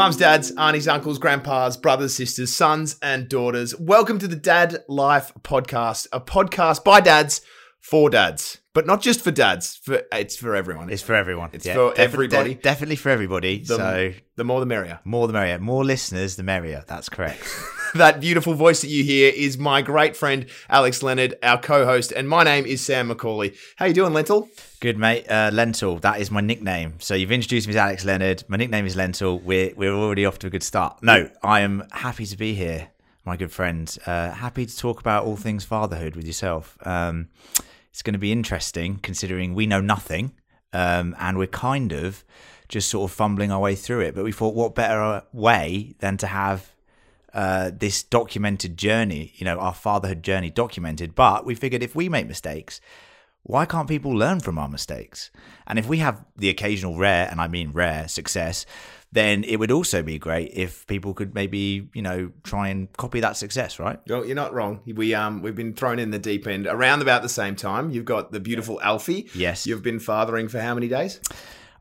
Mums, dads, aunties, uncles, grandpas, brothers, sisters, sons, and daughters. Welcome to the Dad Life Podcast, a podcast by dads for dads, but not just for dads. For it's for everyone. It's for everyone. It's for everybody. de- definitely for everybody. The- so the more the merrier. more the merrier. More listeners, the merrier. That's correct. That beautiful voice that you hear is my great friend Alex Leonard, our co-host, and my name is Sam McCauley. How you doing, Lentil? Good mate. Uh, Lentil. That is my nickname. So you've introduced me as Alex Leonard. My nickname is Lentil. We're we're already off to a good start. No, I am happy to be here, my good friend. Uh, happy to talk about all things fatherhood with yourself. Um, it's going to be interesting considering we know nothing, um, and we're kind of just sort of fumbling our way through it. But we thought, what better way than to have uh, this documented journey, you know, our fatherhood journey documented. But we figured if we make mistakes, why can't people learn from our mistakes? And if we have the occasional rare, and I mean rare, success, then it would also be great if people could maybe, you know, try and copy that success, right? Well, you're not wrong. We um we've been thrown in the deep end around about the same time. You've got the beautiful Alfie. Yes. You've been fathering for how many days?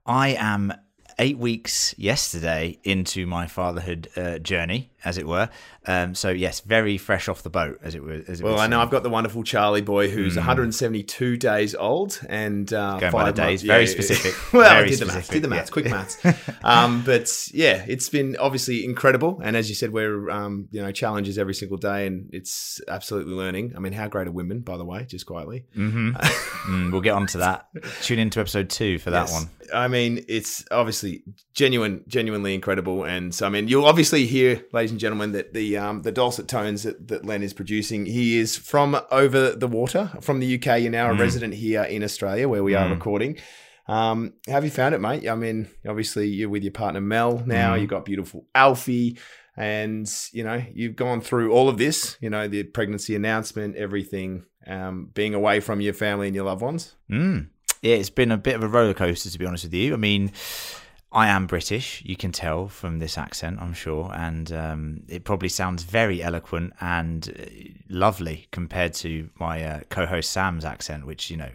I am eight weeks yesterday into my fatherhood uh, journey, as it were. Um, so yes, very fresh off the boat, as it were. As it Well, would I know. I've got the wonderful Charlie boy who's 172 days old and uh, Going by five the days. months- Very specific. well, Very did the maths. Did the maths. yeah. Quick maths. um, but yeah, it's been obviously incredible. And as you said, we're um, you know challenges every single day, and it's absolutely learning. I mean, how great are women, by the way? Just quietly. Mhm. Mm, we'll get on to that. Tune into episode two for that Yes. one. I mean, it's obviously genuine, genuinely incredible, and so I mean, you'll obviously hear, ladies and gentlemen, that the um, the dulcet tones that, that Len is producing. He is from over the water, from the UK. You're now a resident here in Australia, where we are Mm. recording. Um, have you found it, mate? I mean, obviously you're with your partner Mel now. Mm. You've got beautiful Alfie, and you know you've gone through all of this. You know the pregnancy announcement, everything, um, being away from your family and your loved ones. Mm. Yeah, it's been a bit of a roller coaster, to be honest with you. I mean, I am British. You can tell from this accent, I'm sure, and um, it probably sounds very eloquent and uh, lovely compared to my uh, co-host Sam's accent, which you know.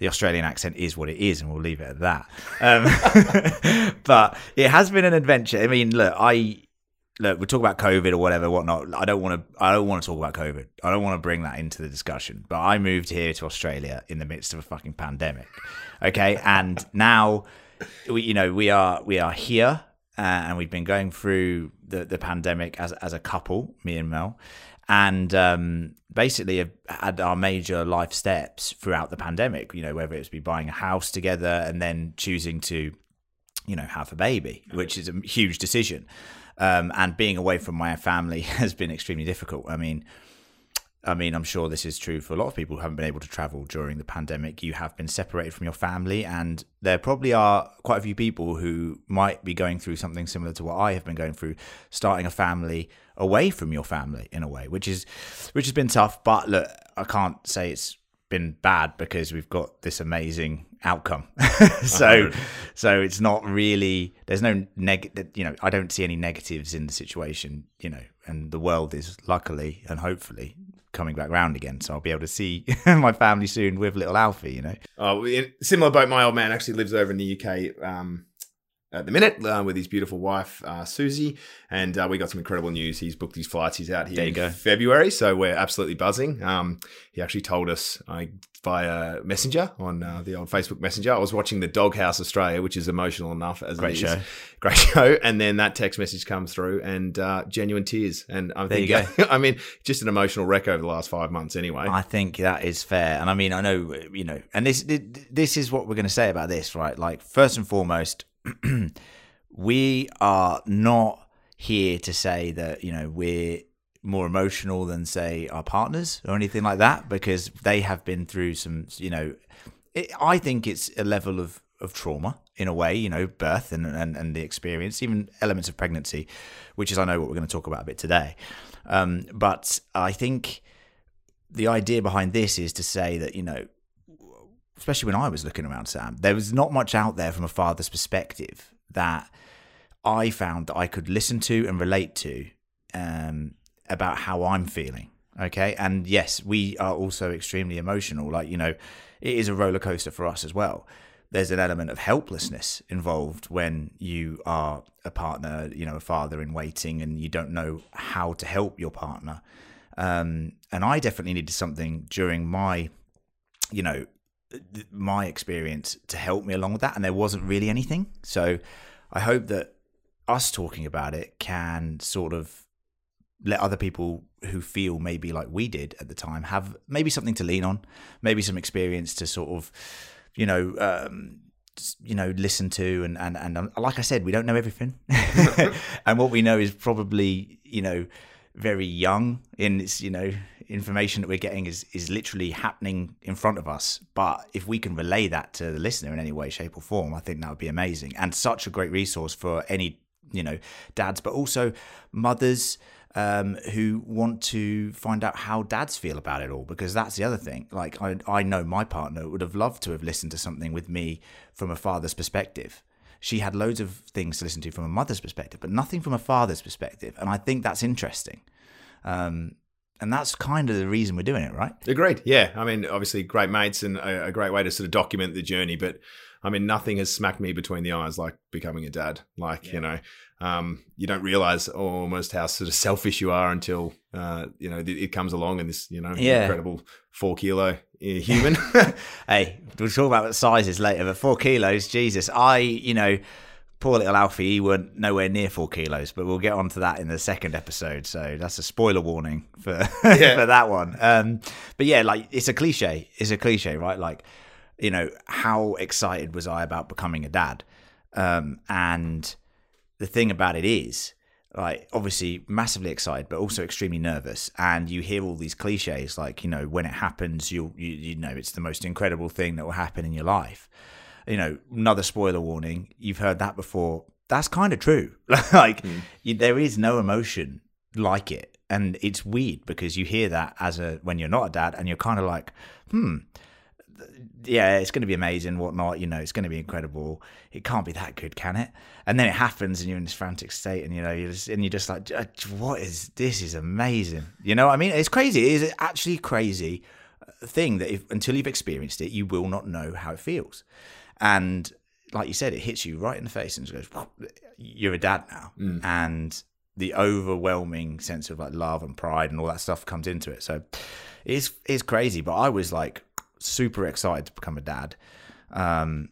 The Australian accent is what it is, and we'll leave it at that. Um, but it has been an adventure. I mean, look, I look, we talk about COVID or whatever, whatnot. I don't want to. I don't want to talk about COVID. I don't want to bring that into the discussion. But I moved here to Australia in the midst of a fucking pandemic. Okay, and now we, you know, we are we are here, uh, and we've been going through the the pandemic as as a couple, me and Mel, and um, basically have had our major life steps throughout the pandemic. You know, whether it's be buying a house together and then choosing to you know, have a baby, which is a huge decision. Um, and being away from my family has been extremely difficult. I mean, I mean, I'm sure this is true for a lot of people who haven't been able to travel during the pandemic. You have been separated from your family, and there probably are quite a few people who might be going through something similar to what I have been going through, starting a family away from your family in a way, which is which has been tough. But look, I can't say it's been bad because we've got this amazing outcome. so so it's not really there's no neg you know, I don't see any negatives in the situation, you know, and the world is luckily and hopefully coming back round again. So I'll be able to see my family soon with little Alfie, you know. Oh, similar boat. My old man actually lives over in the UK um, at the minute uh, with his beautiful wife uh, Susie, and uh, we got some incredible news. He's booked his flights. He's out here in go. February, so we're absolutely buzzing. Um, he actually told us via Messenger on uh, the old Facebook Messenger. I was watching the Doghouse Australia, which is emotional enough as Great it is. show. great show. And then that text message comes through, and uh, genuine tears. And I'm There you thinking, I mean, just an emotional wreck over the last five months, anyway. I think that is fair, and I mean, I know you know, and this this is what we're going to say about this, right? Like, first and foremost, we are not here to say that you know we're more emotional than say our partners or anything like that because they have been through some you know it, i think it's a level of of trauma in a way you know birth and and, and the experience even elements of pregnancy which is i know what we're going to talk about a bit today. Um, but i think the idea behind this is to say that you know especially when i was looking around sam there was not much out there from a father's perspective that i found that i could listen to and relate to um, about how i'm feeling okay? And yes we are also extremely emotional. Like you know it is a roller coaster for us as well. There's an element of helplessness involved when you are a partner, you know, a father in waiting, and you don't know how to help your partner. Um, and I definitely needed something during my, you know, my experience to help me along with that, and there wasn't really anything. So I hope that us talking about it can sort of let other people who feel maybe like we did at the time have maybe something to lean on, maybe some experience to sort of, you know, um, you know, listen to, and and and like I said, we don't know everything, and what we know is probably you know very young in its you know information that we're getting is is literally happening in front of us. But if we can relay that to the listener in any way, shape, or form, I think that would be amazing and such a great resource for any you know dads, but also mothers um, who want to find out how dads feel about it all because that's the other thing. Like I, I know my partner would have loved to have listened to something with me from a father's perspective. She had loads of things to listen to from a mother's perspective, but nothing from a father's perspective, and I think that's interesting. Um, and that's kind of the reason we're doing it, right? Agreed. Yeah, I mean, obviously, great mates and a, a great way to sort of document the journey, but I mean, nothing has smacked me between the eyes like becoming a dad. Like, yeah. you know, um, you don't realize almost how sort of selfish you are until uh, you know it comes along and this you know yeah. incredible four kilo human. hey, we'll talk about the sizes later, but four kilos, Jesus, I you know. Poor little Alfie, he weren't nowhere near four kilos, but we'll get onto that in the second episode. So that's a spoiler warning for yeah. for that one. Um, but yeah, like it's a cliche. It's a cliche, right? Like, you know, how excited was I about becoming a dad? Um, and the thing about it is, like obviously massively excited, but also extremely nervous. And you hear all these cliches, like you know, when it happens, you'll you, you know it's the most incredible thing that will happen in your life. You know, another spoiler warning. You've heard that before. That's kind of true. like mm. you, there is no emotion like it, and it's weird because you hear that as a when you're not a dad, and you're kind of like, hmm yeah, it's going to be amazing, whatnot. You know, it's going to be incredible. It can't be that good, can it? And then it happens, and you're in this frantic state, and you know, you're just, and you're just like, what is this? Is amazing. You know, what I mean, it's crazy. It is actually crazy uh, thing that if until you've experienced it, you will not know how it feels. And like you said, it hits you right in the face and goes, "You're a dad now," mm. and the overwhelming sense of like love and pride and all that stuff comes into it. So it's it's crazy. But I was like super excited to become a dad. Um,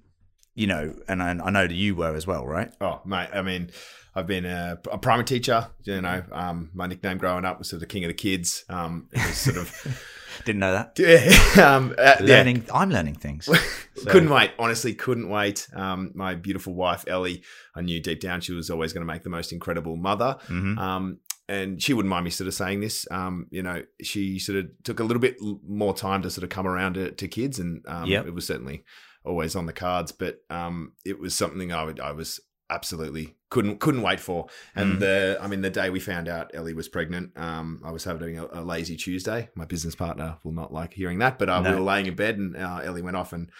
you know, and I, I know that you were as well, right? Oh, mate. I mean, I've been a, a primary teacher. You know, um, my nickname growing up was sort of king of the kids. Um, it was sort of didn't know that. Yeah, um, uh, learning. Yeah. I'm learning things. So. couldn't wait. Honestly, couldn't wait. Um, my beautiful wife Ellie, I knew deep down she was always going to make the most incredible mother. Mm-hmm. Um, and she wouldn't mind me sort of saying this. Um, you know, she sort of took a little bit more time to sort of come around to, to kids, and um, yep. it was certainly always on the cards. But um, it was something I would I was absolutely couldn't couldn't wait for. And mm. the I mean, the day we found out Ellie was pregnant, um, I was having a, a, lazy Tuesday. My business partner will not like hearing that, but uh, no. we were laying in bed, and uh, Ellie went off and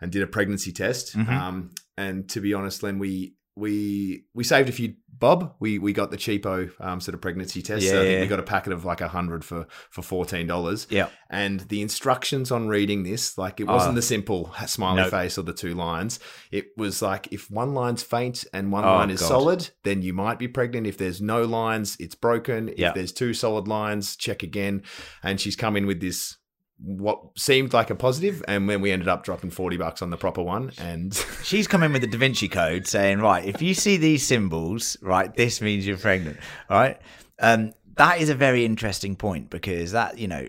and did a pregnancy test. Mm-hmm. Um, and to be honest, Len, we we we saved a few bob. We we got the cheapo um, sort of pregnancy test. Yeah. So I think we got a packet of like a hundred for for fourteen dollars. Yeah. And the instructions on reading this, like it wasn't oh. the simple smiley nope. face or the two lines. It was like if one line's faint and one oh, line is God. solid, then you might be pregnant. If there's no lines, it's broken. If there's two solid lines, check again. And she's come in with this what seemed like a positive, and when we ended up dropping forty bucks on the proper one, and she's come in with the Da Vinci Code saying, right, if you see these symbols, right, this means you're pregnant, right? Um, that is a very interesting point because that you know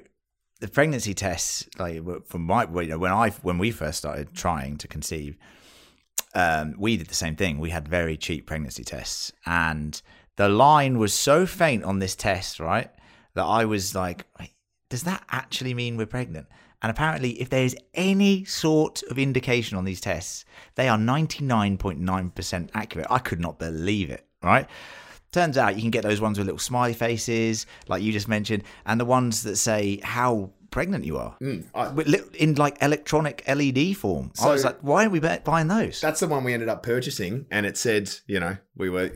the pregnancy tests, like from my you know when I when we first started trying to conceive, um, we did the same thing. We had very cheap pregnancy tests, and the line was so faint on this test, right, that I was like does that actually mean we're pregnant? And apparently, if there is any sort of indication on these tests, they are 99.9% accurate. I could not believe it, right? Turns out you can get those ones with little smiley faces, like you just mentioned, and the ones that say how pregnant you are. Mm, I- In like electronic LED form. I was like, why are we buying those? That's the one we ended up purchasing, and it said, you know, we were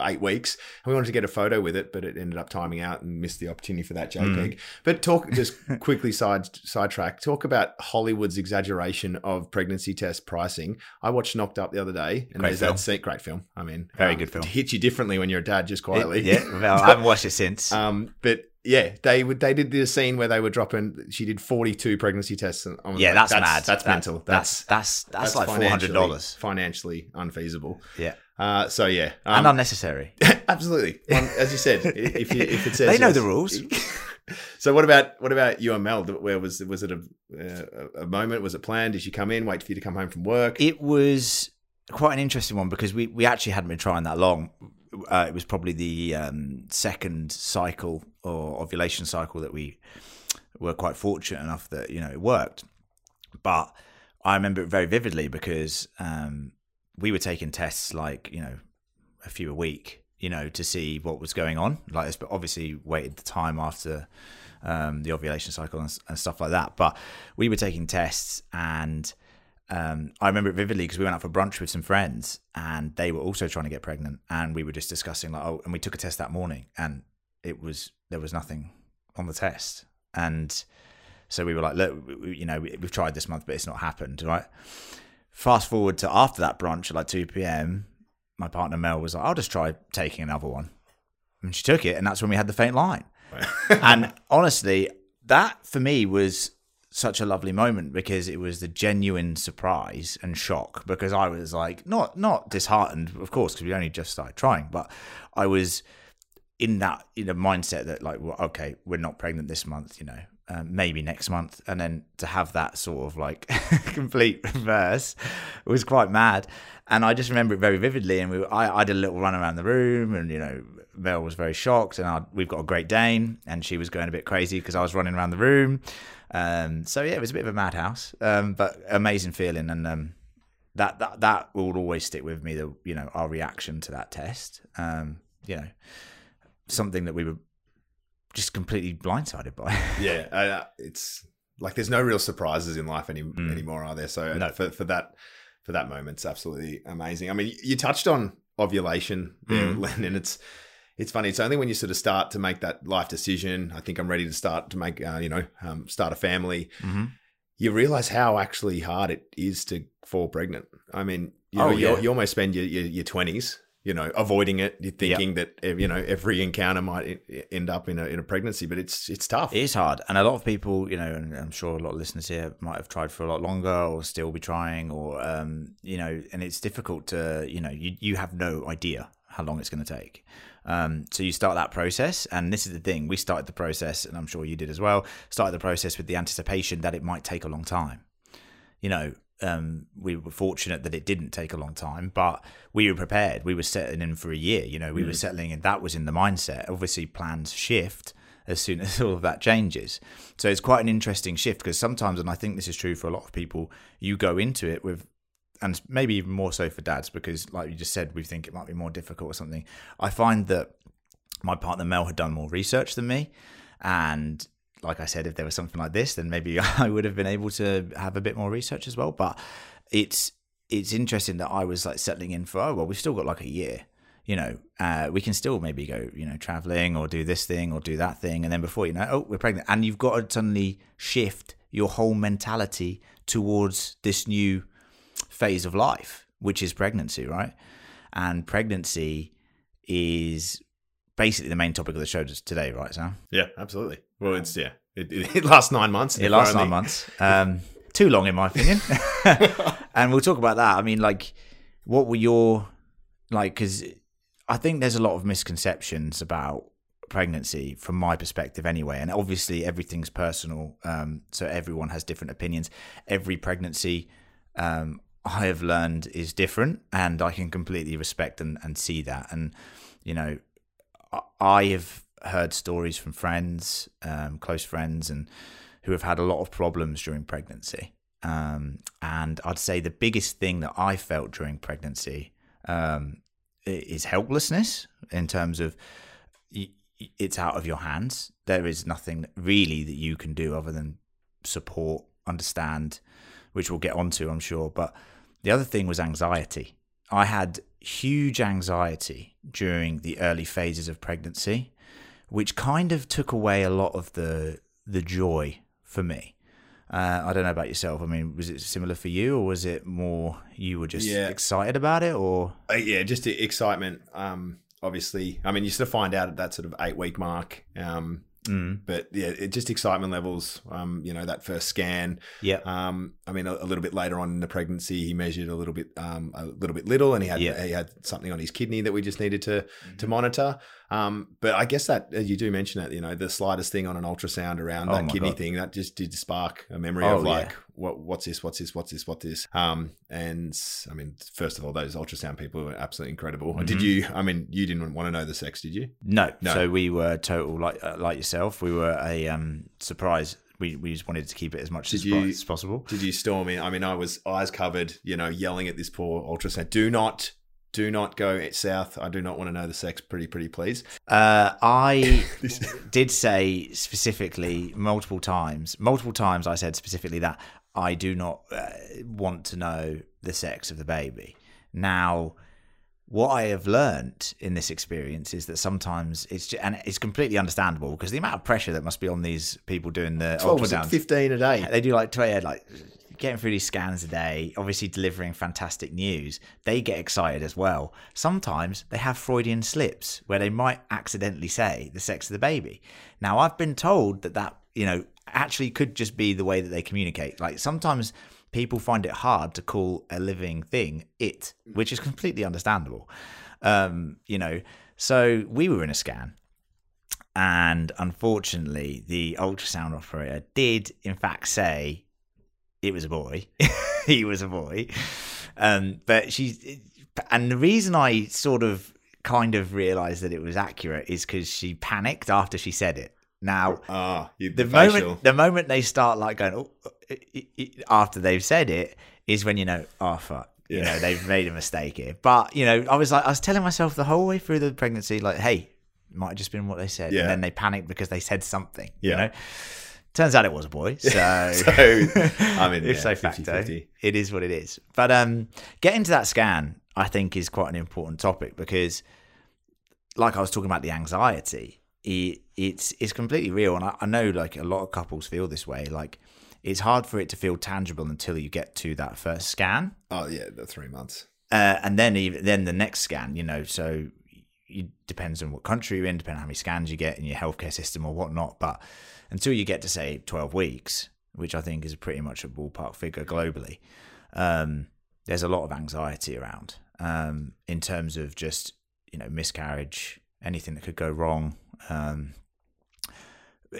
eight weeks, and we wanted to get a photo with it, but it ended up timing out and missed the opportunity for that JPEG. But talk just quickly side sidetrack. Talk about Hollywood's exaggeration of pregnancy test pricing. I watched Knocked Up the other day, and Great there's film. that scene. Great film. I mean, Very um, good film. It hits you differently when you're a dad, just quietly. yeah, well, I haven't watched it since. Um, but yeah, they would. They did the scene where they were dropping. She did forty-two pregnancy tests. And yeah, like, that's, that's mad. That's That- mental. That's that's that's, like four hundred dollars. Financially unfeasible. Yeah, Uh, so yeah, and um, unnecessary. absolutely. One, as you said, if you, if it says They know yes. the rules. so what about what about you and Mel? Where was was it a uh, a moment? Was it planned? Did she come in? Wait for you to come home from work? It was quite an interesting one because we, we actually hadn't been trying that long. Uh, it was probably the um, second cycle or ovulation cycle that we were quite fortunate enough that you know it worked. But I remember it very vividly because um, we were taking tests like you know a few a week, you know, to see what was going on. Like, but obviously waited the time after um, the ovulation cycle and, and stuff like that. But we were taking tests and um, I remember it vividly because we went out for brunch with some friends and they were also trying to get pregnant and we were just discussing like oh and we took a test that morning and it was there was nothing on the test. And so we were like look we- you know we- we've tried this month but it's not happened right? Fast forward to after that brunch at like 2 p.m my partner mel was like i'll just try taking another one. And she took it and that's when we had the faint line. And honestly, that for me was such a lovely moment because it was the genuine surprise and shock because I was like not not disheartened, of course, because we only just started trying, but I was in that you know mindset that like well, okay, we're not pregnant this month, you know. Um, maybe next month, and then to have that sort of like complete reverse was quite mad. And I just remember it very vividly. And we, I, I did a little run around the room, and you know, Mel was very shocked. And I, we've got a Great Dane, and she was going a bit crazy because I was running around the room. Um, so yeah, it was a bit of a madhouse, um, but amazing feeling. And um, that that that will always stick with me. The you know our reaction to that test. Um, you know, something that we were just completely blindsided by. yeah, uh, it's like there's no real surprises in life any, anymore, are there? So uh, No. for for that for that moment, it's absolutely amazing. I mean, you touched on ovulation there, Mm. Len, and it's it's funny. It's only when you sort of start to make that life decision. I think I'm ready to start to make, uh, you know, um, start a family. Mhm. You realize how actually hard it is to fall pregnant. I mean, you know, Oh, you, yeah. you almost spend your your, your 20s. You know, avoiding it. You're thinking that eh, you know every encounter might end up in a in a pregnancy, but it's it's tough. It is hard, and a lot of people, you know, and I'm sure a lot of listeners here might have tried for a lot longer, or still be trying, or um, you know, and it's difficult to, you know, you you have no idea how long it's going to take. Um, so you start that process, and this is the thing: we started the process, and I'm sure you did as well. Started the process with the anticipation that it might take a long time. You know, um, we were fortunate that it didn't take a long time, but we were prepared. We were settling in for a year. You know, we were settling, and that was in the mindset. Obviously, plans shift as soon as all of that changes. So it's quite an interesting shift because sometimes, and I think this is true for a lot of people, you go into it with, and maybe even more so for dads, because like you just said, we think it might be more difficult or something. I find that my partner Mel had done more research than me, and like I said, if there was something like this, then maybe I would have been able to have a bit more research as well. But it's it's interesting that I was like settling in for oh well, we've still got like a year. You know, uh, we can still maybe go, you know, traveling or do this thing or do that thing, and then before you know, oh, we're pregnant, and you've got to suddenly shift your whole mentality towards this new phase of life, which is pregnancy, right? And pregnancy is basically the main topic of the show today, right, Sam? Yeah, absolutely. Well, it's yeah. It, it, it lasts nine months. It lasts nine months. Um, too long, in my opinion. and we'll talk about that. I mean, like, what were your like? Because I think there's a lot of misconceptions about pregnancy from my perspective, anyway. And obviously, everything's personal, um, so everyone has different opinions. Every pregnancy, um, I have learned, is different, and I can completely respect and, and see that. And you know, I- I have heard stories from friends, um, close friends, and who have had a lot of problems during pregnancy. Um, and I'd say the biggest thing that I felt during pregnancy um, is helplessness in terms of it's out of your hands. There is nothing really that you can do other than support, understand, which we'll get onto, I'm sure. But the other thing was anxiety. I had huge anxiety during the early phases of pregnancy, which kind of took away a lot of the the joy for me. Uh, I don't know about yourself. I mean, was it similar for you, or was it more you were just Yeah. excited about it, or Uh, yeah, just the excitement. Um, obviously, I mean, you sort of find out at that sort of eight week mark. Um, mm, but yeah, it just excitement levels. Um, you know, that first scan. yeah, Um, I mean, a, a little bit later on in the pregnancy, he measured a little bit, um, a little bit little, and he had Yeah. he had something on his kidney that we just needed to to monitor. Um, but I guess that you do mention it. You know, the slightest thing on an ultrasound around Oh that kidney God. thing that just did spark a memory Oh, of yeah. What what's this, what's this, what's this, what's this. Um, and I mean, first of all, those ultrasound people were absolutely incredible. Did Mhm. you? I mean, you didn't want to know the sex, did you? no. No. So we were total like uh, like yourself. We were a um, surprise. We we just wanted to keep it as much Did as, you- possible. Did you storm in? I mean, I was eyes covered, you know, yelling at this poor ultrasound. Do not, do not go south. I do not want to know the sex. Pretty, pretty, please. Uh, I did say specifically multiple times, multiple times I said specifically that I do not uh, want to know the sex of the baby. Now, what I have learnt in this experience is that sometimes it's just, and it's completely understandable because the amount of pressure that must be on these people doing the was. Fifteen a day. They do like yeah, like getting through these scans a day, obviously delivering fantastic news. They get excited as well. Sometimes they have Freudian slips where they might accidentally say the sex of the baby. Now I've been told that that you know actually could just be the way that they communicate. Like sometimes people find it hard to call a living thing it, which is completely understandable. Um, you know, so we were in a scan and unfortunately the ultrasound operator did in fact say it was a boy he was a boy um but she and the reason i sort of kind of realized that it was accurate is because she panicked after she said it now Ah, you, the facial. moment the moment they start like going oh, i- i- i- after they've said it is when you know oh fuck you know they've made a mistake here but you know i was like i was telling myself the whole way through the pregnancy like hey might have just been what they said Yeah. and then they panicked because they said something you Yeah. know turns out it was a boy so, So, I mean, if yeah, so 50-50. facto it is what it is but um getting to that scan i think is quite an important topic because like I was talking about the anxiety, it, it's it's completely real, and I, I know like a lot of couples feel this way. Like it's hard for it to feel tangible until you get to that first scan, Oh yeah, the three months. uh, and then even then the next scan. You know, so it depends on what country you're in, depending on how many scans you get in your healthcare system or whatnot. But until you get to say twelve weeks, which I think is pretty much a ballpark figure globally, um, there's a lot of anxiety around um, in terms of just you know miscarriage, anything that could go wrong. Um,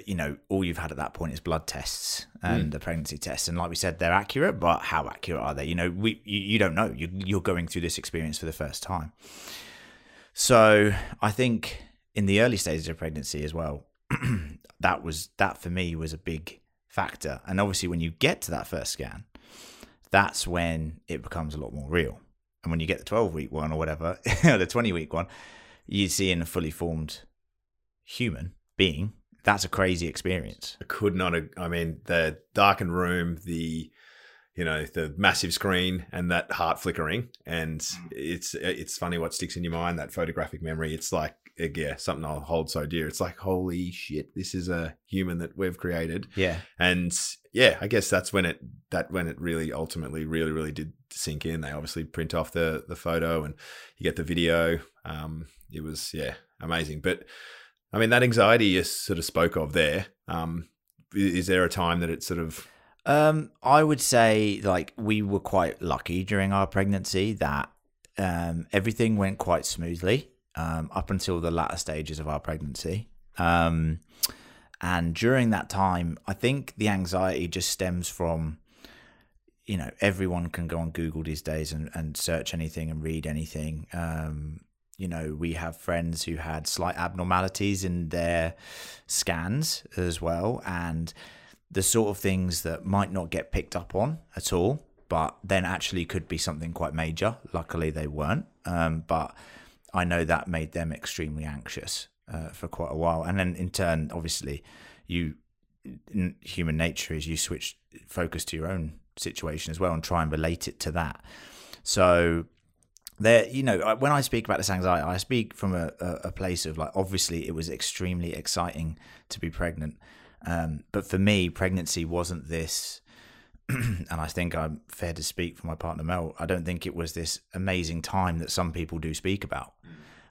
you know, all you've had at that point is blood tests and the pregnancy tests, and like we said, they're accurate, but how accurate are they? You know, we you, you don't know. You, you're going through this experience for the first time. So I think in the early stages of pregnancy as well, that was that for me was a big factor. And obviously, when you get to that first scan, that's when it becomes a lot more real. And when you get the 12 week one or whatever, or the 20 week one, you see in a fully formed human being, that's a crazy experience. I could not. I mean, the darkened room, the you know the massive screen, and that heart flickering, and Mm. it's it's funny what sticks in your mind. That photographic memory. It's like eh, yeah, something I'll hold so dear. It's like holy shit, this is a human that we've created, Yeah. and yeah, I guess that's when it that when it really ultimately really really did sink in. They obviously print off the the photo and you get the video. Um, it was yeah amazing, but I mean that anxiety you sort of spoke of there. Um, is there a time that it sort of Um, I would say like we were quite lucky during our pregnancy that um, everything went quite smoothly um, up until the latter stages of our pregnancy. Um, and during that time, I think the anxiety just stems from, you know, everyone can go on Google these days and, and search anything and read anything. Um, you know, we have friends who had slight abnormalities in their scans as well. And the sort of things that might not get picked up on at all, but then actually could be something quite major. Luckily, they weren't. Um, but I know that made them extremely anxious. uh, for quite a while, and then in turn, obviously, you human nature is you switch focus to your own situation as well and try and relate it to that. So there, you know, when I speak about this anxiety, I speak from a, a, place of like, obviously, it was extremely exciting to be pregnant, um, but for me, pregnancy wasn't this. and I think I'm fair to speak for my partner Mel. I don't think it was this amazing time that some people do speak about,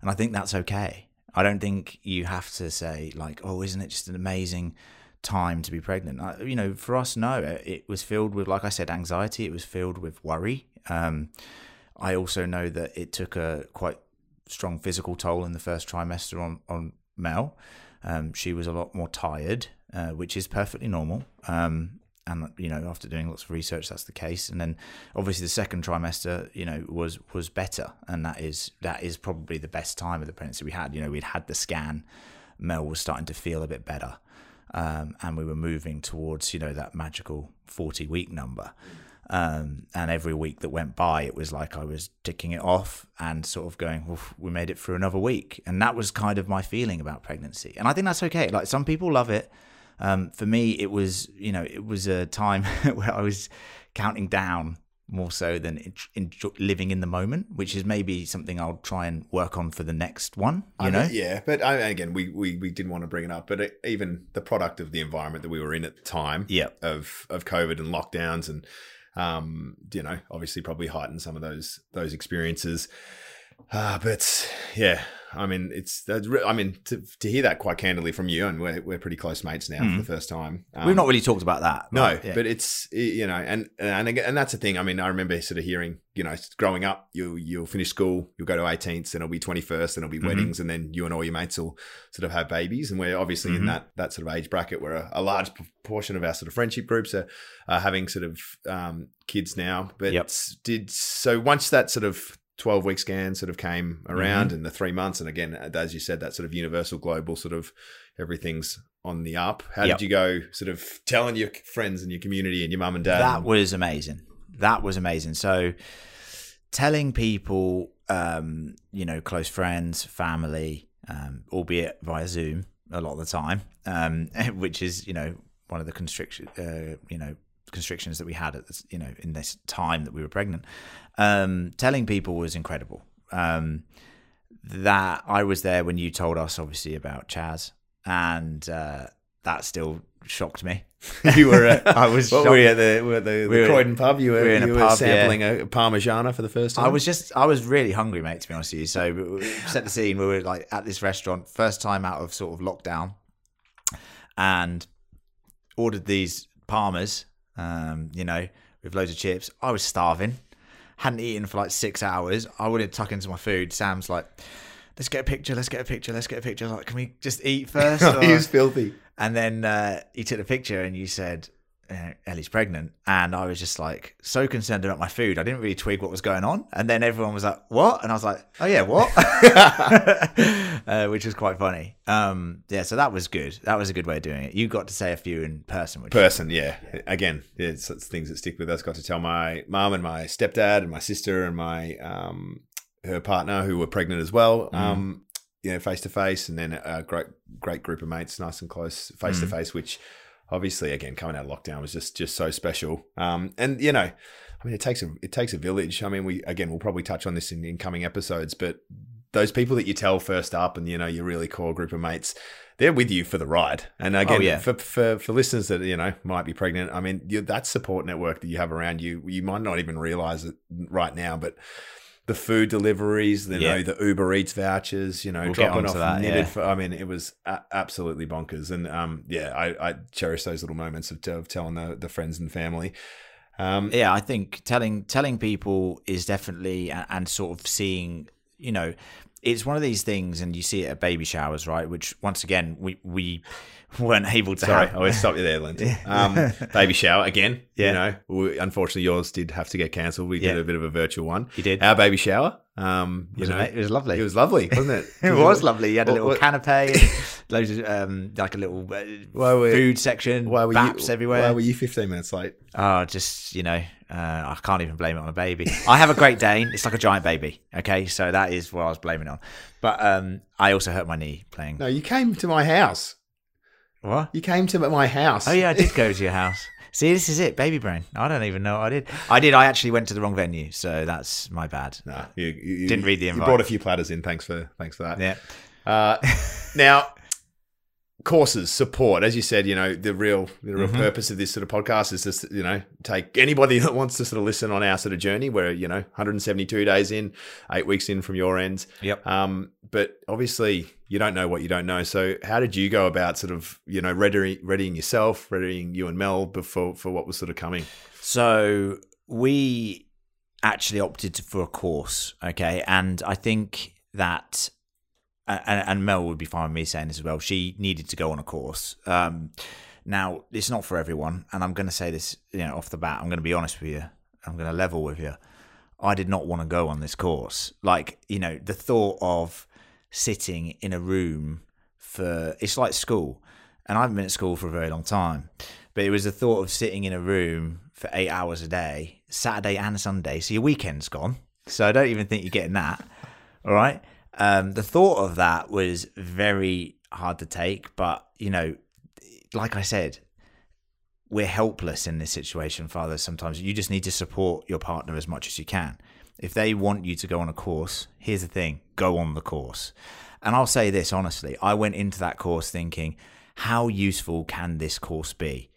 and I think that's okay. I don't think you have to say like, "Oh, isn't it just an amazing time to be pregnant?" I, you know, for us, no. It was filled with, like I said, anxiety. It was filled with worry. Um, I also know that it took a quite strong physical toll in the first trimester on on Mel. Um, she was a lot more tired, uh, which is perfectly normal. Um, and you know, after doing lots of research, that's the case. And then, obviously, the second trimester, you know, was was better, and that is that is probably the best time of the pregnancy we had. You know, we'd had the scan, Mel was starting to feel a bit better, um, and we were moving towards you know that magical forty week number. Um, and every week that went by, it was like I was ticking it off and sort of going, well, we made it through another week. And that was kind of my feeling about pregnancy. And I think that's okay. Like some people love it. Um, for me, it was, you know, it was a time where I was counting down more so than in, living in the moment, which is maybe something I'll try and work on for the next one. You I know, mean, yeah. But I, again, we, we we didn't want to bring it up, but it, even the product of the environment that we were in at the time, yeah, of of COVID and lockdowns, and um, you know, obviously probably heighten some of those those experiences. Uh, but yeah, I mean, it's. I mean, to, to hear that quite candidly from you, and we're we're pretty close mates now mm. for the first time. Um, We've not really talked about that. No, but, yeah. but it's you know, and and and that's the thing. I mean, I remember sort of hearing, you know, growing up, you you'll finish school, you'll go to 18th, and it'll be 21st, and it'll be mm-hmm. weddings, and then you and all your mates will sort of have babies, and we're obviously mm-hmm. in that that sort of age bracket where a, a, large proportion of our sort of friendship groups are, are having sort of um, kids now. But yep. did so once that sort of 12 week scan sort of came around mm-hmm. in the three months. And again, as you said, that sort of universal global sort of everything's on the up. How yep. did you go sort of telling your friends and your community and your mum and dad? That and- was amazing. That was amazing. So telling people, um, you know, close friends, family, um, albeit via Zoom a lot of the time, um, which is, you know, one of the constriction, uh, you know, constrictions that we had at this, you know in this time that we were pregnant. Um, telling people was incredible. Um, that i was there when you told us obviously about chaz and uh, that still shocked me. You were at, i was what were you at the, were the, we the croydon pub? You were, we were, in you were pub, sampling yeah. a parmigiana for the first time? i was just i was really hungry mate to be honest with you. So we set the scene. We were like at this restaurant first time out of sort of lockdown and ordered these parmas um, you know, with loads of chips. I was starving, hadn't eaten for like six hours. I wanted to tuck into my food. Sam's like, let's get a picture, let's get a picture, let's get a picture. I was like, can we just eat first? he was filthy. And then uh, he took the picture and you said, uh, Ellie's pregnant, and I was just like so concerned about my food. I didn't really twig what was going on, and then everyone was like, "What?" And I was like, "Oh yeah, what?" uh, which was quite funny. Um, yeah, so that was good. That was a good way of doing it. You got to say a few in person. Person, yeah. yeah. Again, it's, it's, things that stick with us. Got to tell my mum and my stepdad and my sister and my um, her partner who were pregnant as well. Mm. Um, you know, face to face, and then a great great group of mates, nice and close face to face, which obviously again coming out of lockdown was just just so special. Um, and you know, I mean, it takes a it takes a village. I mean, we again we'll probably touch on this in, in coming episodes, but those people that you tell first up, and you know, your really core group of mates, they're with you for the ride. And again, oh, yeah. for, for for listeners that you know might be pregnant, I mean, that support network that you have around you, you might not even realize it right now, but the food deliveries, you yeah. know, the Uber Eats vouchers, you know, we'll dropping off that, knitted. Yeah. For, I mean, it was a- absolutely bonkers, and um, yeah, I, I, cherish those little moments of, of telling the, the friends and family. Um, yeah, I think telling telling people is definitely and, and sort of seeing, you know, it's one of these things, and you see it at baby showers, right? Which once again, we we weren't able to. Sorry. I always stop you there, Lindsay. Um, baby shower again. Yeah. You know, we, unfortunately, yours did have to get cancelled. We yeah. did a bit of a virtual one. You did. Our baby shower. Um, you was know, it, was lovely. It was lovely, wasn't it? it was lovely. You had a little what, canapé, loads of um, like a little uh, were, food section. Why were baps you, everywhere? Why were you fifteen minutes late? Oh, just you know, uh, I can't even blame it on a baby. I have a Great Dane. It's like a giant baby. Okay, so that is what I was blaming it on. But um, I also hurt my knee playing. No, you came to my house. What? You came to my house. Oh yeah, I did go to your house. See, this is it, baby brain. I don't even know what I did. I did. I actually went to the wrong venue, so that's my bad. No, you, you- Didn't read the invite. You brought a few platters in. Thanks for thanks for that. Yeah. Uh, now, courses support, as you said, you know the real the real Mm-hmm. purpose of this sort of podcast is just you know take anybody that wants to sort of listen on our sort of journey. Where you know 172 days in, eight weeks in from your end. Yep. Um, but obviously you don't know what you don't know. So how did you go about sort of you know readying, readying yourself, readying you and Mel before for what was sort of coming? So we actually opted for a course, okay, and I think that, and, and Mel would be fine with me saying this as well. She needed to go on a course. Um, now it's not for everyone, and I'm going to say this, you know, off the bat. I'm going to be honest with you. I'm going to level with you. I did not want to go on this course. Like, you know, the thought of sitting in a room for it's like school. And I haven't been at school for a very long time. But it was the thought of sitting in a room for eight hours a day, Saturday and Sunday. So your weekend's gone. So I don't even think you're getting that. All right. Um, the thought of that was very hard to take. But, you know, like I said, we're helpless in this situation, fathers. Sometimes you just need to support your partner as much as you can. If they want you to go on a course, here's the thing go on the course. And I'll say this honestly I went into that course thinking, how useful can this course be?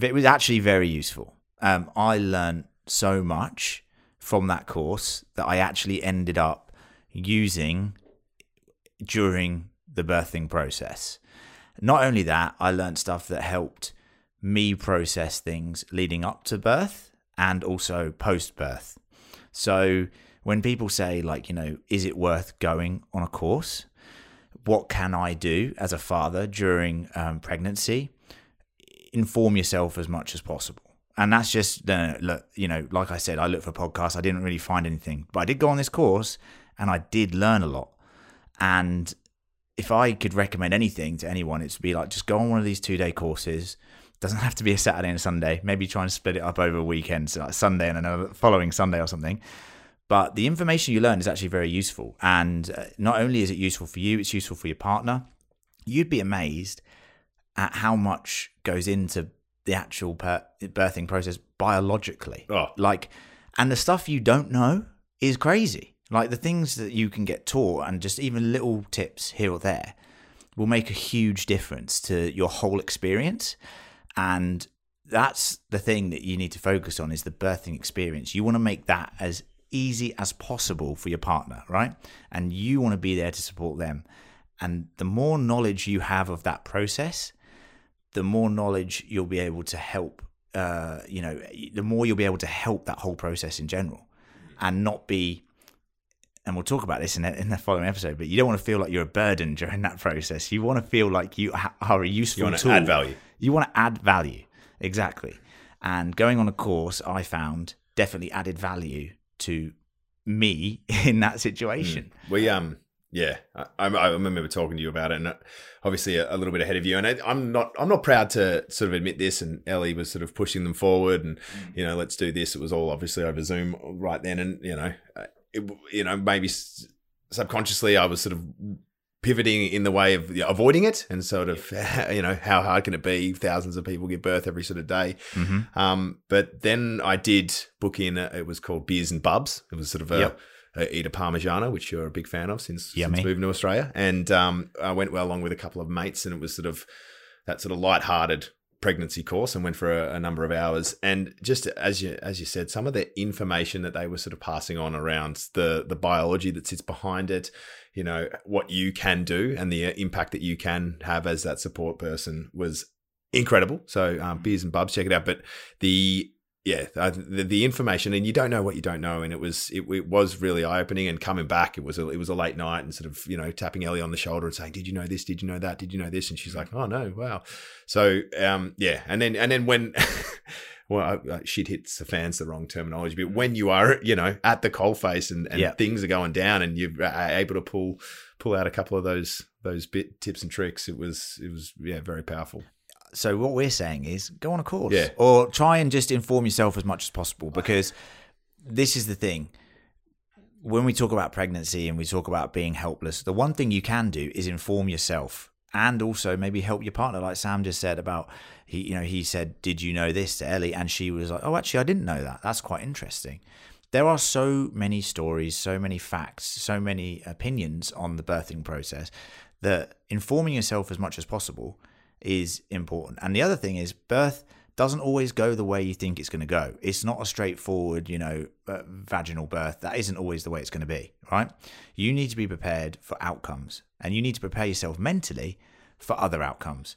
It was actually very useful. Um, I learned so much from that course that I actually ended up using during the birthing process. Not only that, I learned stuff that helped me process things leading up to birth and also post birth. So when people say, like, you know, is it worth going on a course? What can I do as a father during um, pregnancy? Inform yourself as much as possible. And that's just, uh, look, you know, like I said, I looked for podcasts. I didn't really find anything, but I did go on this course and I did learn a lot. And if I could recommend anything to anyone, it's to be like just go on one of these two day courses. Doesn't have to be a Saturday and a Sunday. Maybe try and split it up over a weekend, so like Sunday and another following Sunday or something. But the information you learn is actually very useful, and uh, not only is it useful for you, it's useful for your partner. You'd be amazed at how much goes into the actual per- birthing process biologically. Oh. Like, and the stuff you don't know is crazy. Like the things that you can get taught, and just even little tips here or there, will make a huge difference to your whole experience. And that's the thing that you need to focus on is the birthing experience. You want to make that as easy as possible for your partner, right? And you want to be there to support them. And the more knowledge you have of that process, the more knowledge you'll be able to help. Uh, you know, the more you'll be able to help that whole process in general, and not be. And we'll talk about this in the, in the following episode. But you don't want to feel like you're a burden during that process. You want to feel like you are a useful You want to tool. add value. You want to add value, exactly. And going on a course, I found definitely added value to me in that situation. We um yeah, I, I remember talking to you about it, and uh, obviously a, a little bit ahead of you. And I, I'm not I'm not proud to sort of admit this. And Ellie was sort of pushing them forward, and you know, let's do this. It was all obviously over Zoom right then, and you know, uh, it, you know, maybe subconsciously I was sort of pivoting in the way of avoiding it, and sort of you know, how hard can it be? Thousands of people give birth every sort of day. Mm-hmm. Um, but then I did book in. A, it was called Beers and Bubs. It was sort of a, Yep. a Eat a Parmigiana, which you're a big fan of since, Yummy. since moving to Australia. And um, I went well along with a couple of mates, and it was sort of that sort of light-hearted pregnancy course, and went for a, a number of hours. And just as you as you said, some of the information that they were sort of passing on around the the biology that sits behind it. You know what you can do and the uh, impact that you can have as that support person was incredible. So um, beers and bubs, check it out. But the yeah, the, the information, and you don't know what you don't know, and it was it, it was really eye opening. And coming back, it was a, it was a late night, and sort of you know tapping Ellie on the shoulder and saying, "Did you know this? Did you know that? Did you know this?" And she's like, "Oh no, wow." So um, yeah, and then and then when. Well, uh, shit hits the fans the wrong terminology, but when you are, you know, at the coalface and, and things are going down, and you're uh, able to pull pull out a couple of those those bit tips and tricks, it was it was yeah very powerful. So what we're saying is go on a course, Yeah. or try and just inform yourself as much as possible because this is the thing. when we talk about pregnancy and we talk about being helpless, the one thing you can do is inform yourself and also maybe help your partner, like Sam just said about he, you know, he said, "Did you know this?" to Ellie, and she was like, "Oh, actually, I didn't know that. That's quite interesting." There are so many stories, so many facts, so many opinions on the birthing process that informing yourself as much as possible is important. And the other thing is, birth doesn't always go the way you think it's going to go. It's not a straightforward, you know, uh, vaginal birth. That isn't always the way it's going to be, right? You need to be prepared for outcomes and you need to prepare yourself mentally for other outcomes.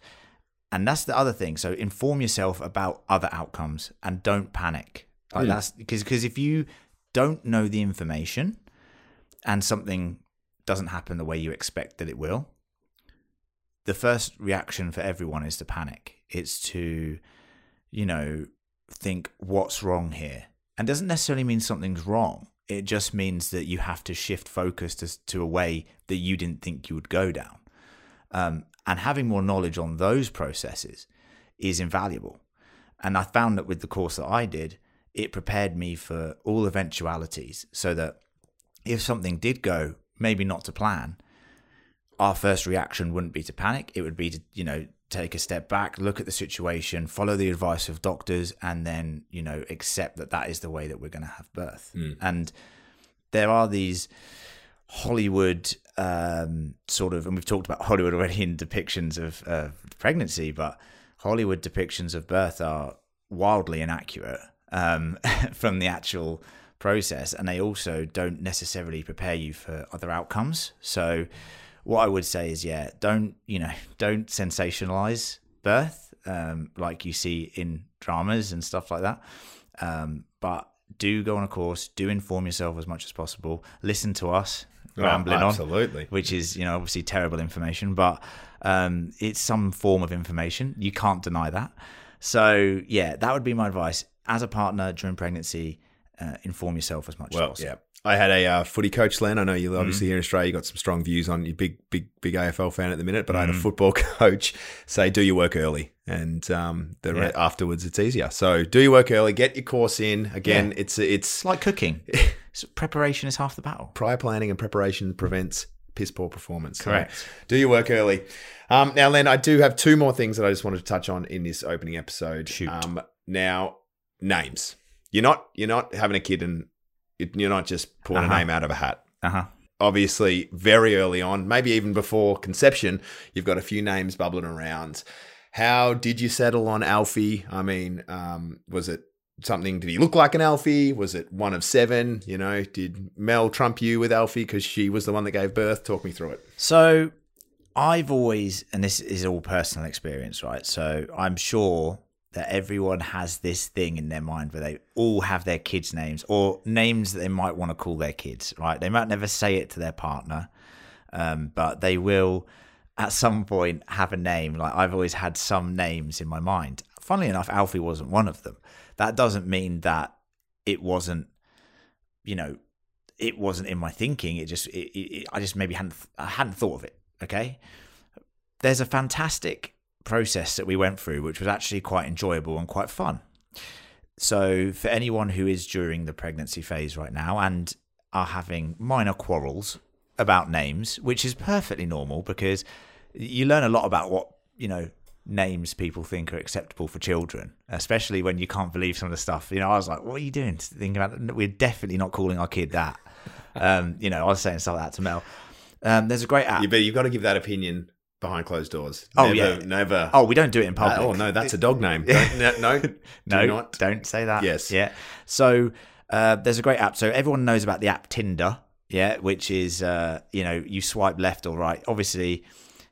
And that's the other thing. So inform yourself about other outcomes and don't panic. Like Mm. that's because because if you don't know the information and something doesn't happen the way you expect that it will, the first reaction for everyone is to panic. It's to, you know, think what's wrong here. And doesn't necessarily mean something's wrong. It just means that you have to shift focus to, to a way that you didn't think you would go down. Um, and having more knowledge on those processes is invaluable. And I found that with the course that I did, it prepared me for all eventualities so that if something did go maybe not to plan, our first reaction wouldn't be to panic. It would be to, you know, take a step back, look at the situation, follow the advice of doctors, and then, you know, accept that that is the way that we're going to have birth. And there are these Hollywood um, sort of, and we've talked about Hollywood already in depictions of uh, pregnancy, but Hollywood depictions of birth are wildly inaccurate um, from the actual process, and they also don't necessarily prepare you for other outcomes. So, what I would say is, yeah, don't you know, don't sensationalize birth um, like you see in dramas and stuff like that. Um, but do go on a course, do inform yourself as much as possible. Listen to us rambling on Oh, absolutely. which is you know obviously terrible information, but um, it's some form of information. You can't deny that. So yeah, that would be my advice as a partner during pregnancy. Uh, inform yourself as much as possible. yeah. I had a uh, footy coach, Len. I know you obviously Mm. here in Australia, you got some strong views on your big, big, big AFL fan at the minute. But I had a Mm. football coach say, "Do your work early, and um, the re- afterwards it's easier." So do your work early, get your course in. Again, Yeah. it's it's like cooking. So preparation is half the battle. prior planning and preparation prevents piss poor performance. So Correct. do your work early. Um, now, Len, I do have two more things that I just wanted to touch on in this opening episode. Shoot. Um, now, names. You're not you're not having a kid and you're not just pulling Uh-huh. a name out of a hat. Uh huh. Obviously, very early on, maybe even before conception, you've got a few names bubbling around. How did you settle on Alfie? I mean, um, was it something? Did he look like an Alfie? Was it one of seven? You know, did Mel trump you with Alfie because she was the one that gave birth? Talk me through it. So I've always, and this is all personal experience, right? So I'm sure that everyone has this thing in their mind where they all have their kids' names or names that they might want to call their kids, right? They might never say it to their partner, um, but they will at some point have a name. Like I've always had some names in my mind. Funnily enough, Alfie wasn't one of them. That doesn't mean that it wasn't, you know, it wasn't in my thinking. It just, it, it, I just maybe hadn't, I hadn't thought of it. Okay. There's a fantastic process that we went through, which was actually quite enjoyable and quite fun. So, for anyone who is during the pregnancy phase right now and are having minor quarrels about names, which is perfectly normal because you learn a lot about what, you know, names people think are acceptable for children, especially when you can't believe some of the stuff. You know, I was like, what are you doing? Thinking about, we're definitely not calling our kid that. Um, you know, I was saying stuff like that to Mel. Um, there's a great app. You but you've got to give that opinion behind closed doors. Oh, never, yeah. never. Oh, we don't do it in public. oh no, that's a dog name. Don't, no, no, do no, not. don't say that. Yes. Yeah. So uh, there's a great app. So everyone knows about the app Tinder. Yeah, which is uh, you know you swipe left or right. Obviously,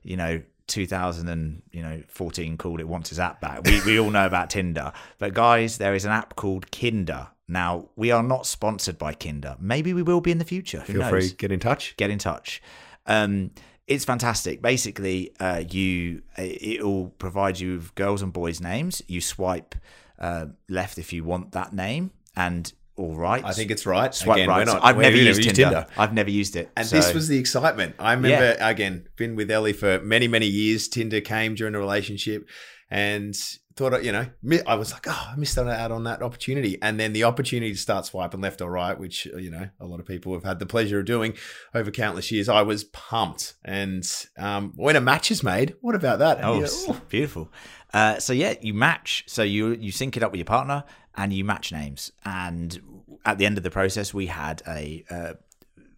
you know 2000 and you know 14 called it wants his app back. We we all know about Tinder, but guys, there is an app called Kinder. Now we are not sponsored by Kinder. Maybe we will be in the future. Who Feel knows? free, get in touch. get in touch. Um, it's fantastic. Basically, uh, you it will provide you with girls and boys' names. You swipe uh, left if you want that name, and all right. I think it's right. swipe Again, right. not- I've never used used Tinder. Tinder. I've never used it. And So- this was the excitement. I remember, again, been with Ellie for many, many years. Tinder came during a relationship. and thought you know I was like, oh, I missed out on that opportunity, and then the opportunity to start swiping left or right, which you know a lot of people have had the pleasure of doing over countless years. I was pumped, and um, when a match is made, what about that? Oh, You know, beautiful. Uh, so yeah, you match. So you you sync it up with your partner, and you match names. And at the end of the process, we had a uh,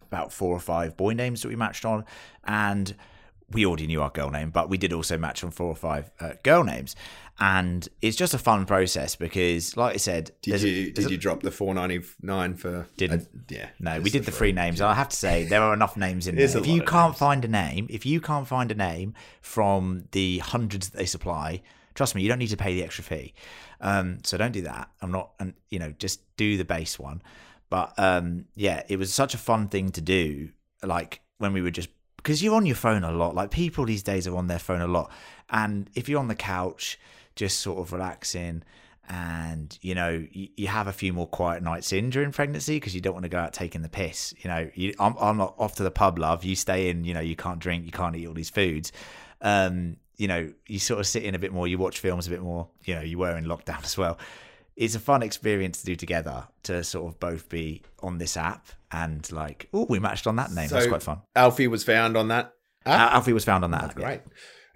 about four or five boy names that we matched on, and we already knew our girl name, but we did also match on four or five uh, girl names. And it's just a fun process because, like I said, Did there's a- you did a- you drop the four ninety nine for? Didn't. uh, yeah. No, we did the free names. I have to say there are enough names in there. If you can't names. find a name, if you can't find a name from the hundreds that they supply, trust me, you don't need to pay the extra fee. Um, so don't do that. I'm not, and you know, just do the base one. But um, yeah, it was such a fun thing to do. Like when we were just because you're on your phone a lot. Like people these days are on their phone a lot, and if you're on the couch, just sort of relaxing and you know you, you have a few more quiet nights in during pregnancy because you don't want to go out taking the piss you know you, I'm, I'm not off to the pub love you stay in you know you can't drink you can't eat all these foods um you know you sort of sit in a bit more you watch films a bit more you know you were in lockdown as well it's a fun experience to do together to sort of both be on this app and like oh we matched on that name that's quite fun Alfie was found on that. app? Alfie was found on that app, yeah.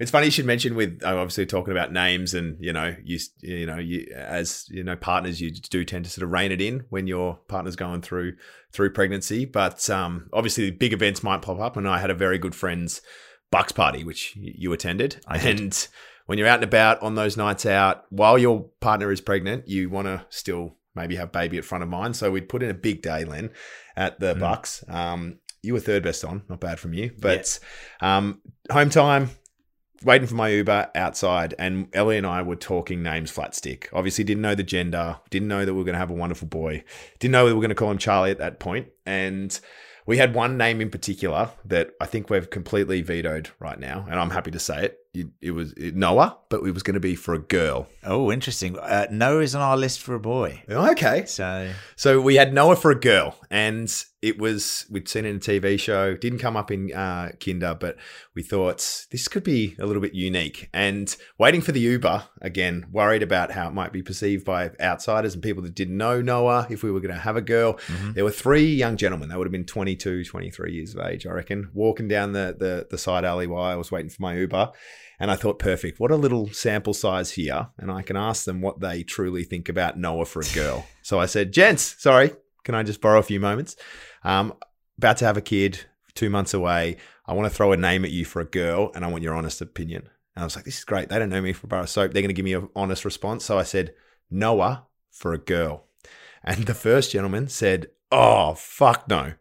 It's funny you should mention with uh, obviously talking about names and you know you you know you as you know partners you do tend to sort of rein it in when your partner's going through through pregnancy, but um, obviously big events might pop up. And I had a very good friend's bucks party which you attended, and when you're out and about on those nights out while your partner is pregnant, you want to still maybe have baby at front of mind. So we'd put in a big day, Len, at the Mm. Bucks. Um, you were third best on, not bad from you, but um, home time. Waiting for my Uber outside, and Ellie and I were talking names flat stick. Obviously, didn't know the gender, didn't know that we were going to have a wonderful boy, didn't know we were going to call him Charlie at that point, and we had one name in particular that I think we've completely vetoed right now, and I'm happy to say it. It, it was Noah, but it was going to be for a girl. oh interesting uh, noah is on our list for a boy Okay, so so we had Noah for a girl, and it was we'd seen it in a TV show. Didn't come up in uh, Kinder, but we thought this could be a little bit unique. And waiting for the Uber again, worried about how it might be perceived by outsiders and people that didn't know Noah if we were going to have a girl. mhm. There were three young gentlemen. They would have been 22, 23 years of age, I reckon, walking down the, the, the side alley while I was waiting for my Uber. And I thought, perfect. What a little sample size here. And I can ask them what they truly think about Noah for a girl. so I said, gents, sorry, can I just borrow a few moments? Um, about to have a kid, two months away. I want to throw a name at you for a girl and I want your honest opinion. And I was like, this is great. They don't know me for a bar of soap. They're going to give me an honest response. So I said, Noah for a girl. And the first gentleman said, oh, fuck no.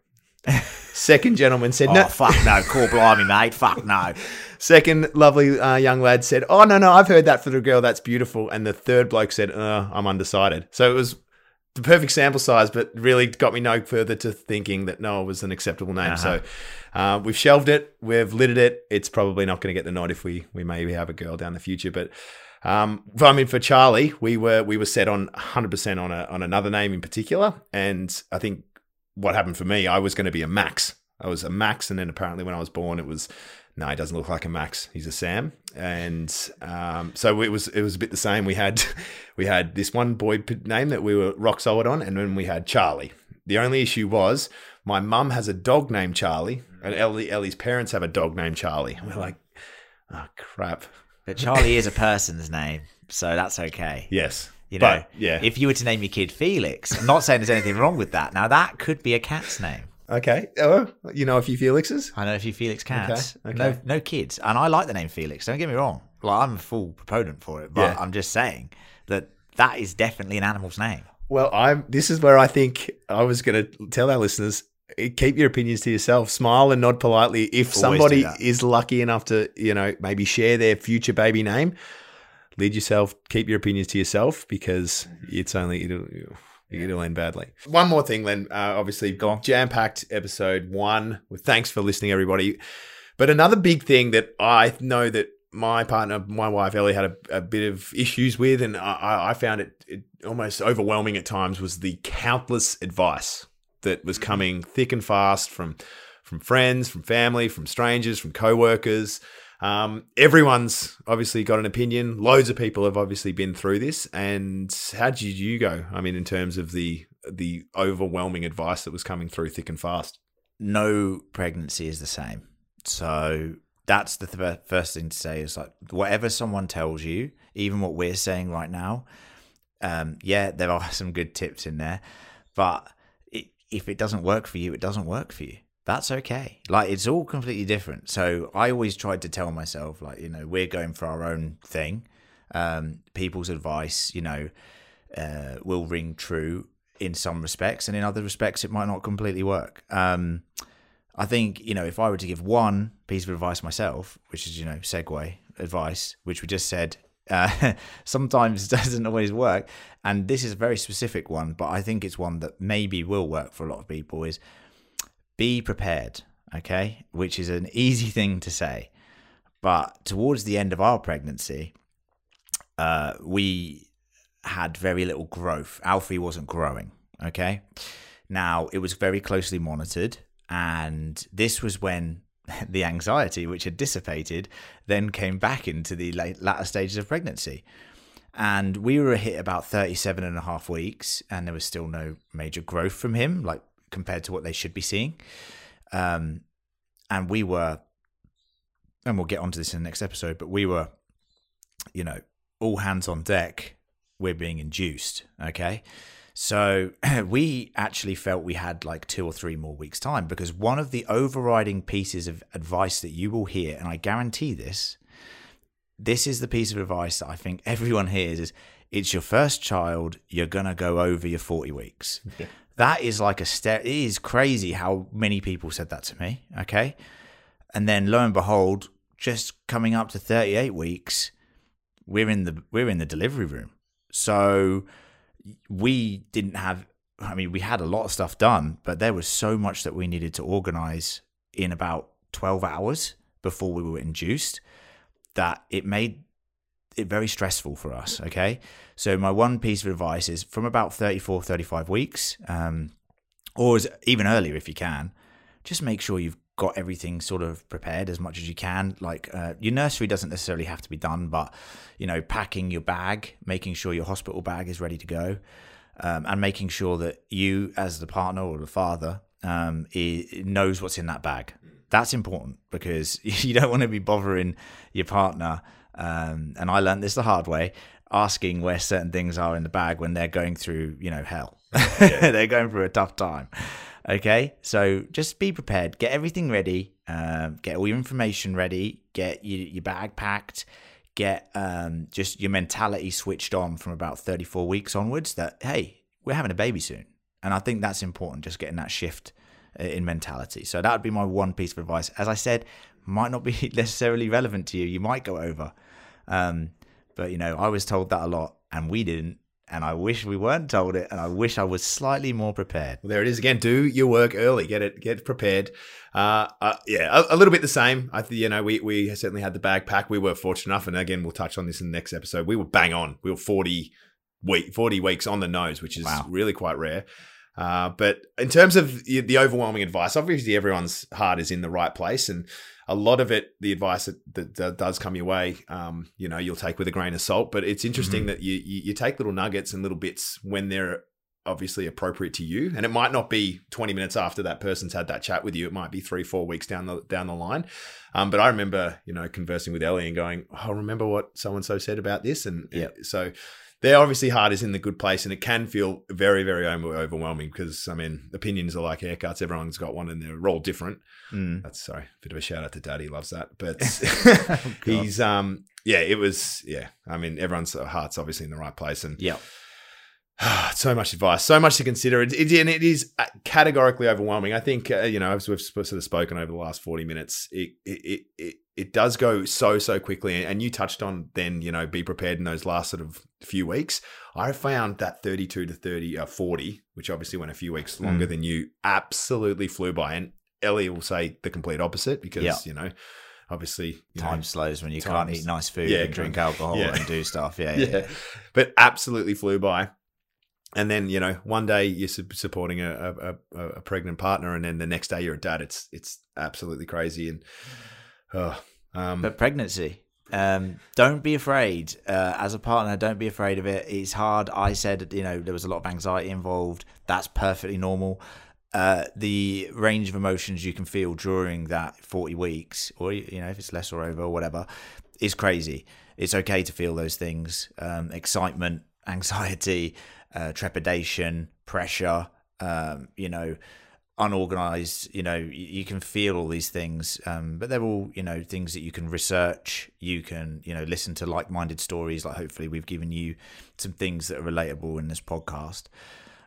Second gentleman said, oh no. fuck no call blimey mate fuck no Second lovely uh, young lad said, "Oh no, no, I've heard that for the girl. That's beautiful." And the third bloke said, uh, "I'm undecided." So it was the perfect sample size, but really got me no further to thinking that Noah was an acceptable name. Uh-huh. So uh, we've shelved it. We've lidded it. It's probably not going to get the nod if we we maybe have a girl down the future, but. Um, I mean, for Charlie, we were we were set on 100 percent on a on another name in particular, and I think what happened for me, I was going to be a Max. I was a Max, and then apparently when I was born, it was no, he doesn't look like a Max. He's a Sam, and um, so it was it was a bit the same. We had we had this one boy name that we were rock solid on, and then we had Charlie. The only issue was my mum has a dog named Charlie, and Ellie Ellie's parents have a dog named Charlie. And we're like, oh crap. But Charlie is a person's name, so that's okay. Yes, You know, but yeah, if you were to name your kid Felix, I'm not saying there's anything wrong with that. Now that could be a cat's name. Okay. Oh, you know a few Felixes. I know a few Felix cats. Okay, No, okay. no kids, and I like the name Felix. Don't get me wrong. Like I'm a full proponent for it, but Yeah. I'm just saying that that is definitely an animal's name. Well, I'm. This is where I think I was going to tell our listeners: eh, keep your opinions to yourself. Smile and nod politely. If Always somebody is lucky enough to, you know, maybe share their future baby name, lead yourself. Keep your opinions to yourself because it's only it'll. It'll end badly. One more thing, Len. Uh, obviously, Go on. jam-packed episode one. Well, thanks for listening, everybody. But another big thing that I know that my partner, my wife Ellie, had a, a bit of issues with, and I, I found it, it almost overwhelming at times, was the countless advice that was coming thick and fast from from friends, from family, from strangers, from co-workers. Um, everyone's obviously got an opinion. Loads of people have obviously been through this. And how did you go? I mean, in terms of the the overwhelming advice that was coming through thick and fast. No pregnancy is the same. So that's the th- first thing to say is like whatever someone tells you, even what we're saying right now. Um, yeah, there are some good tips in there, but it, if it doesn't work for you, it doesn't work for you. That's okay. Like it's all completely different. So I always tried to tell myself, like you know, we're going for our own thing. Um, people's advice, you know, uh, will ring true in some respects, and in other respects, it might not completely work. Um, I think you know if I were to give one piece of advice myself, which is you know segue advice, which we just said uh, sometimes doesn't always work, and this is a very specific one, but I think it's one that maybe will work for a lot of people. Is be prepared, okay? Which is an easy thing to say, but towards the end of our pregnancy, uh, we had very little growth. Alfie wasn't growing, okay? Now, it was very closely monitored and this was when the anxiety, which had dissipated, then came back into the late, latter stages of pregnancy. And we were hit about 37 and a half weeks, and there was still no major growth from him, like compared to what they should be seeing. Um, and we were, and we'll get onto this in the next episode, but we were, you know, all hands on deck. We're being induced, okay? So we actually felt we had like two or three more weeks' time because one of the overriding pieces of advice that you will hear, and I guarantee this, this is the piece of advice that I think everyone hears is it's your first child, you're to go over your 40 weeks. Yeah. That is like a step. It is crazy how many people said that to me. Okay. And then lo and behold, just coming up to 38 weeks, we're in the we're in the delivery room. So we didn't have I mean, we had a lot of stuff done, but there was so much that we needed to organize in about 12 hours before we were induced that it made it very stressful for us. Okay. So, my one piece of advice is from about 34, 35 weeks, um, or even earlier if you can, just make sure you've got everything sort of prepared as much as you can. Like uh, your nursery doesn't necessarily have to be done, but you know, packing your bag, making sure your hospital bag is ready to go, um, and making sure that you, as the partner or the father, um, knows what's in that bag. That's important because you don't want to be bothering your partner. Um, and I learned this the hard way, asking where certain things are in the bag when they're going through, you know, hell. Yeah. they're going through a tough time. Okay, so just be prepared. Get everything ready. Um, get all your information ready. Get your, your bag packed. Get um, just your mentality switched on from about 34 weeks onwards. That hey, we're having a baby soon, and I think that's important. Just getting that shift uh, in mentality. So that would be my one piece of advice. As I said, might not be necessarily relevant to you. You might go over, um, but you know, I was told that a lot, and we didn't and I wish we weren't told it, and I wish I was slightly more prepared. Well, there it is again. Do your work early. Get it. Get prepared. Uh, uh, yeah, a, a, little bit the same. I you know we we certainly had the bag pack. We were fortunate enough, and again we'll touch on this in the next episode. We were bang on. We were forty week forty weeks on the nose, which is wow. really quite rare. Uh, but in terms of the overwhelming advice, obviously everyone's heart is in the right place, and a lot of it, the advice that, that, does come your way, um, you know, you'll take with a grain of salt. But it's interesting mm-hmm. that you, you, you take little nuggets and little bits when they're obviously appropriate to you, and it might not be twenty minutes after that person's had that chat with you. It might be three, four weeks down the down the line. Um, but I remember, you know, conversing with Ellie and going, "I oh, remember what so and so said about this?" And yeah, so their obviously heart is in the good place and it can feel very very overwhelming because i mean opinions are like haircuts everyone's got one and they're all different mm. that's sorry a bit of a shout out to daddy loves that but oh, he's um yeah it was yeah i mean everyone's heart's obviously in the right place and yeah so much advice, so much to consider. It, it, and it is uh, categorically overwhelming. I think, uh, you know, as we've sort of spoken over the last 40 minutes, it, it, it, it does go so, so quickly. And you touched on then, you know, be prepared in those last sort of few weeks. I found that 32 to 30, uh, 40, which obviously went a few weeks longer mm. than you, absolutely flew by. And Ellie will say the complete opposite because, yep. you know, obviously time know, slows when you times, can't eat nice food yeah, and drink alcohol yeah. and do stuff. Yeah, yeah, yeah, But absolutely flew by and then you know one day you're supporting a, a, a, pregnant partner and then the next day you're a dad it's it's absolutely crazy and oh, Um, But pregnancy, um, don't be afraid. Uh, as a partner, don't be afraid of it. It's hard. I said, you know, there was a lot of anxiety involved. That's perfectly normal. Uh, the range of emotions you can feel during that 40 weeks, or, you know, if it's less or over or whatever, is crazy. It's okay to feel those things um, excitement, anxiety, uh, trepidation, pressure, um, you know, unorganized you know you, can feel all these things um, but they're all you know things that you can research you can you know listen to like-minded stories like hopefully we've given you some things that are relatable in this podcast.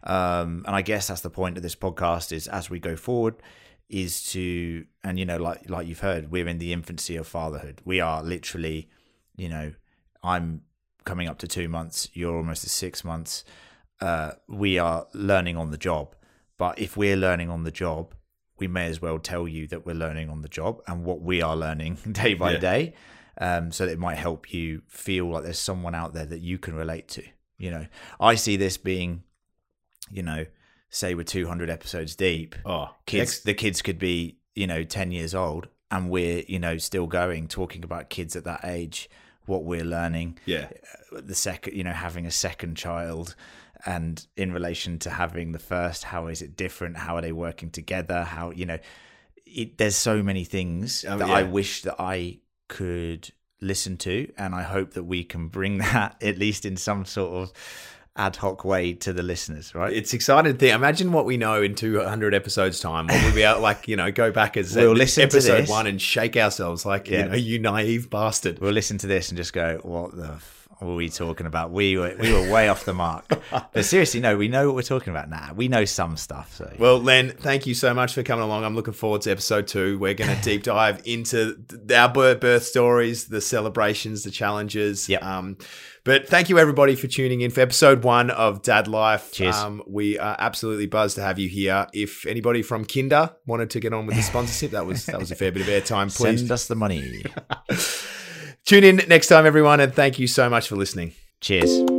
Um, and i guess that's the point of this podcast is as we go forward is to and you know like like you've heard we're in the infancy of fatherhood. We are literally you know i'm coming up to two months you're almost at six months uh, we are learning on the job but if we're learning on the job, we may as well tell you that we're learning on the job and what we are learning day by Yeah. day. Um, so that it might help you feel like there's someone out there that you can relate to. You know, I see this being, you know, say we're 200 episodes deep. oh, Kids, ex- the kids could be, you know, 10 years old, and we're, you know, still going talking about kids at that age, what we're learning yeah, the second you know having a second child and in relation to having the first how is it different how are they working together how you know it, there's so many things Um, that yeah. i wish that i could listen to and i hope that we can bring that at least in some sort of ad hoc way to the listeners right it's exciting to think. Imagine what we know in 200 episodes time. What we'll be able, like, you know, go back as We'll listen to episode this. one and shake ourselves like, Yeah. you know, you naive bastard. we'll listen to this and just go what the f- were we talking about we were we were way off the mark but seriously no we know what we're talking about now we know some stuff so Well, Len, thank you so much for coming along. I'm looking forward to episode two. We're going to deep dive into our birth, birth stories, the celebrations, the challenges. Yep. Um, but thank you everybody for tuning in for episode one of Dad Life. Cheers. Um, we are absolutely buzzed to have you here. If anybody from Kinder wanted to get on with the sponsorship, that was that was a fair bit of airtime. Please send us the money tune in next time, everyone, and thank you so much for listening. cheers